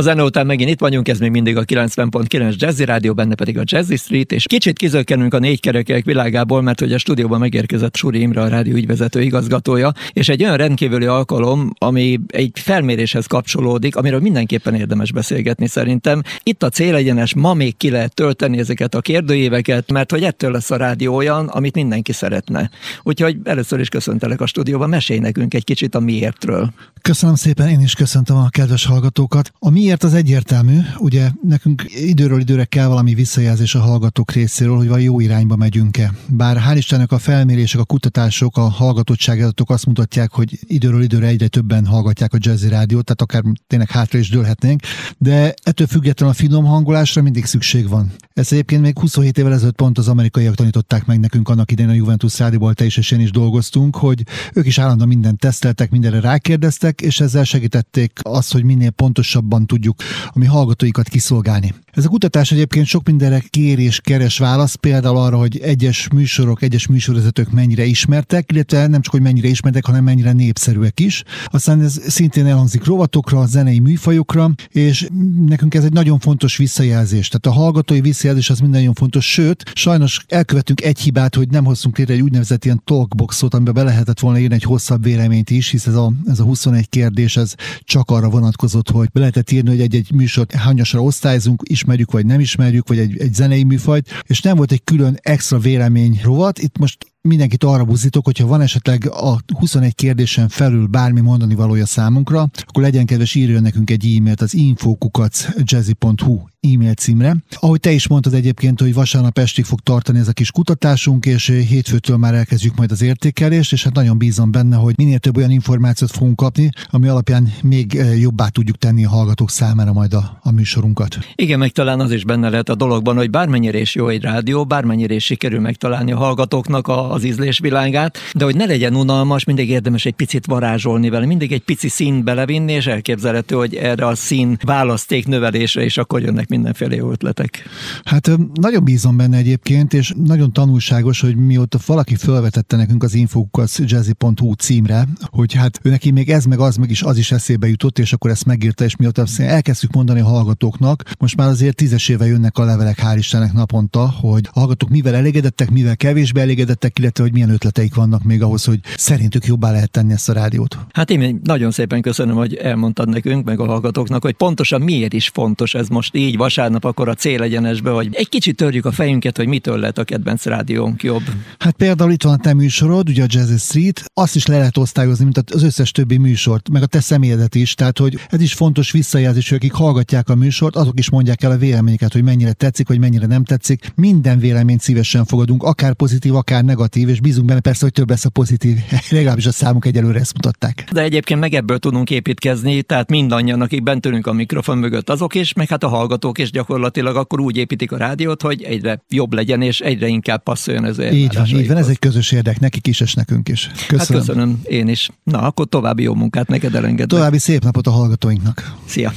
A zene után megint itt vagyunk, ez még mindig a 90.9 Jazzy Rádió, benne pedig a Jazzy Street, és kicsit kizökkenünk a négy kerekek világából, mert hogy a stúdióban megérkezett Suri Imre, a rádió ügyvezető igazgatója, és egy olyan rendkívüli alkalom, ami egy felméréshez kapcsolódik, amiről mindenképpen érdemes beszélgetni szerintem. Itt a célegyenes, ma még ki lehet tölteni ezeket a kérdőíveket, mert hogy ettől lesz a rádió olyan, amit mindenki szeretne. Úgyhogy először is köszöntelek a stúdióban, mesélj nekünk egy kicsit a miértről. Köszönöm szépen, én is köszöntöm a kedves hallgatókat. A miért az egyértelmű, ugye nekünk időről időre kell valami visszajelzés a hallgatók részéről, hogy van jó irányba megyünk-e. Bár hál' Istennek a felmérések, a kutatások, a hallgatottságadatok azt mutatják, hogy időről időre egyre többen hallgatják a jazzy rádiót, tehát akár tényleg hátra is dőlhetnénk, de ettől függetlenül a finom hangolásra mindig szükség van. Ezt egyébként még 27 évvel ezelőtt pont az amerikaiak tanították meg nekünk annak idején a Juventus rádióból, te is és én is dolgoztunk, hogy ők is állandóan mindent teszteltek, mindenre rákérdeztek, és ezzel segítették azt, hogy minél pontosabban tudjuk a mi hallgatóikat kiszolgálni. Ez a kutatás egyébként sok mindenre kér és keres válasz, például arra, hogy egyes műsorok, egyes műsorvezetők mennyire ismertek, illetve nem csak, hogy mennyire ismertek, hanem mennyire népszerűek is. Aztán ez szintén elhangzik rovatokra, zenei műfajokra, és nekünk ez egy nagyon fontos visszajelzés. Tehát a hallgatói visszajelzés az minden nagyon fontos, sőt, sajnos elkövettünk egy hibát, hogy nem hoztunk létre egy úgynevezett ilyen talkboxot, amiben be lehetett volna írni egy hosszabb véleményt is, hisz ez a, ez a 21 kérdés, ez csak arra vonatkozott, hogy be lehetett írni, hogy egy-egy műsort hányasra osztályzunk, ismerjük vagy nem ismerjük, vagy egy, egy zenei műfajt, és nem volt egy külön extra vélemény rovat. Itt most mindenkit arra buzdítok, hogyha van esetleg a 21 kérdésen felül bármi mondani valója számunkra, akkor legyen kedves írjon nekünk egy e-mailt az infokukacjazzy.hu e-mail címre. Ahogy te is mondtad egyébként, hogy vasárnap estig fog tartani ez a kis kutatásunk, és hétfőtől már elkezdjük majd az értékelést, és hát nagyon bízom benne, hogy minél több olyan információt fogunk kapni, ami alapján még eh, jobbá tudjuk tenni a hallgatók számára majd a, a műsorunkat. Igen, meg talán az is benne lehet a dologban, hogy bármennyire is jó egy rádió, bármennyire is sikerül megtalálni a hallgatóknak a, az ízlésvilágát, de hogy ne legyen unalmas, mindig érdemes egy picit varázsolni vele, mindig egy pici szín belevinni, és elképzelhető, hogy erre a szín választék növelésre is akkor jönnek mindenféle jó ötletek. Hát nagyon bízom benne egyébként, és nagyon tanulságos, hogy mióta valaki felvetette nekünk az infokukat jazzy.hu címre, hogy hát ő neki még ez meg az meg is az is eszébe jutott, és akkor ezt megírta, és mióta elkezdtük mondani a hallgatóknak, most már azért tízesével jönnek a levelek, hál' Istennek naponta, hogy a hallgatók mivel elégedettek, mivel kevésbé elégedettek, illetve hogy milyen ötleteik vannak még ahhoz, hogy szerintük jobbá lehet tenni ezt a rádiót. Hát én nagyon szépen köszönöm, hogy elmondtad nekünk, meg a hallgatóknak, hogy pontosan miért is fontos ez most így vasárnap akkor a célegyenesbe, hogy egy kicsit törjük a fejünket, hogy mitől lehet a kedvenc rádiónk jobb. Hát például itt van a te műsorod, ugye a Jazz Street, azt is le lehet osztályozni, mint az összes többi műsort, meg a te személyedet is, tehát hogy ez is fontos visszajelzés, hogy akik hallgatják a műsort, azok is mondják el a véleményeket, hogy mennyire tetszik, vagy mennyire nem tetszik. Minden véleményt szívesen fogadunk, akár pozitív, akár negatív, és bízunk benne persze, hogy több lesz a pozitív. Legalábbis a számuk egyelőre ezt mutatták. De egyébként meg ebből tudunk építkezni, tehát mindannyian, akik bent ülünk a mikrofon mögött, azok is, meg hát a hallgatók is gyakorlatilag akkor úgy építik a rádiót, hogy egyre jobb legyen, és egyre inkább passzoljon az Így van, így van, ez egy közös érdek, nekik is, és nekünk is. Köszönöm. Hát köszönöm én is. Na, akkor további jó munkát neked elengedve. További szép napot a hallgatóinknak. Szia!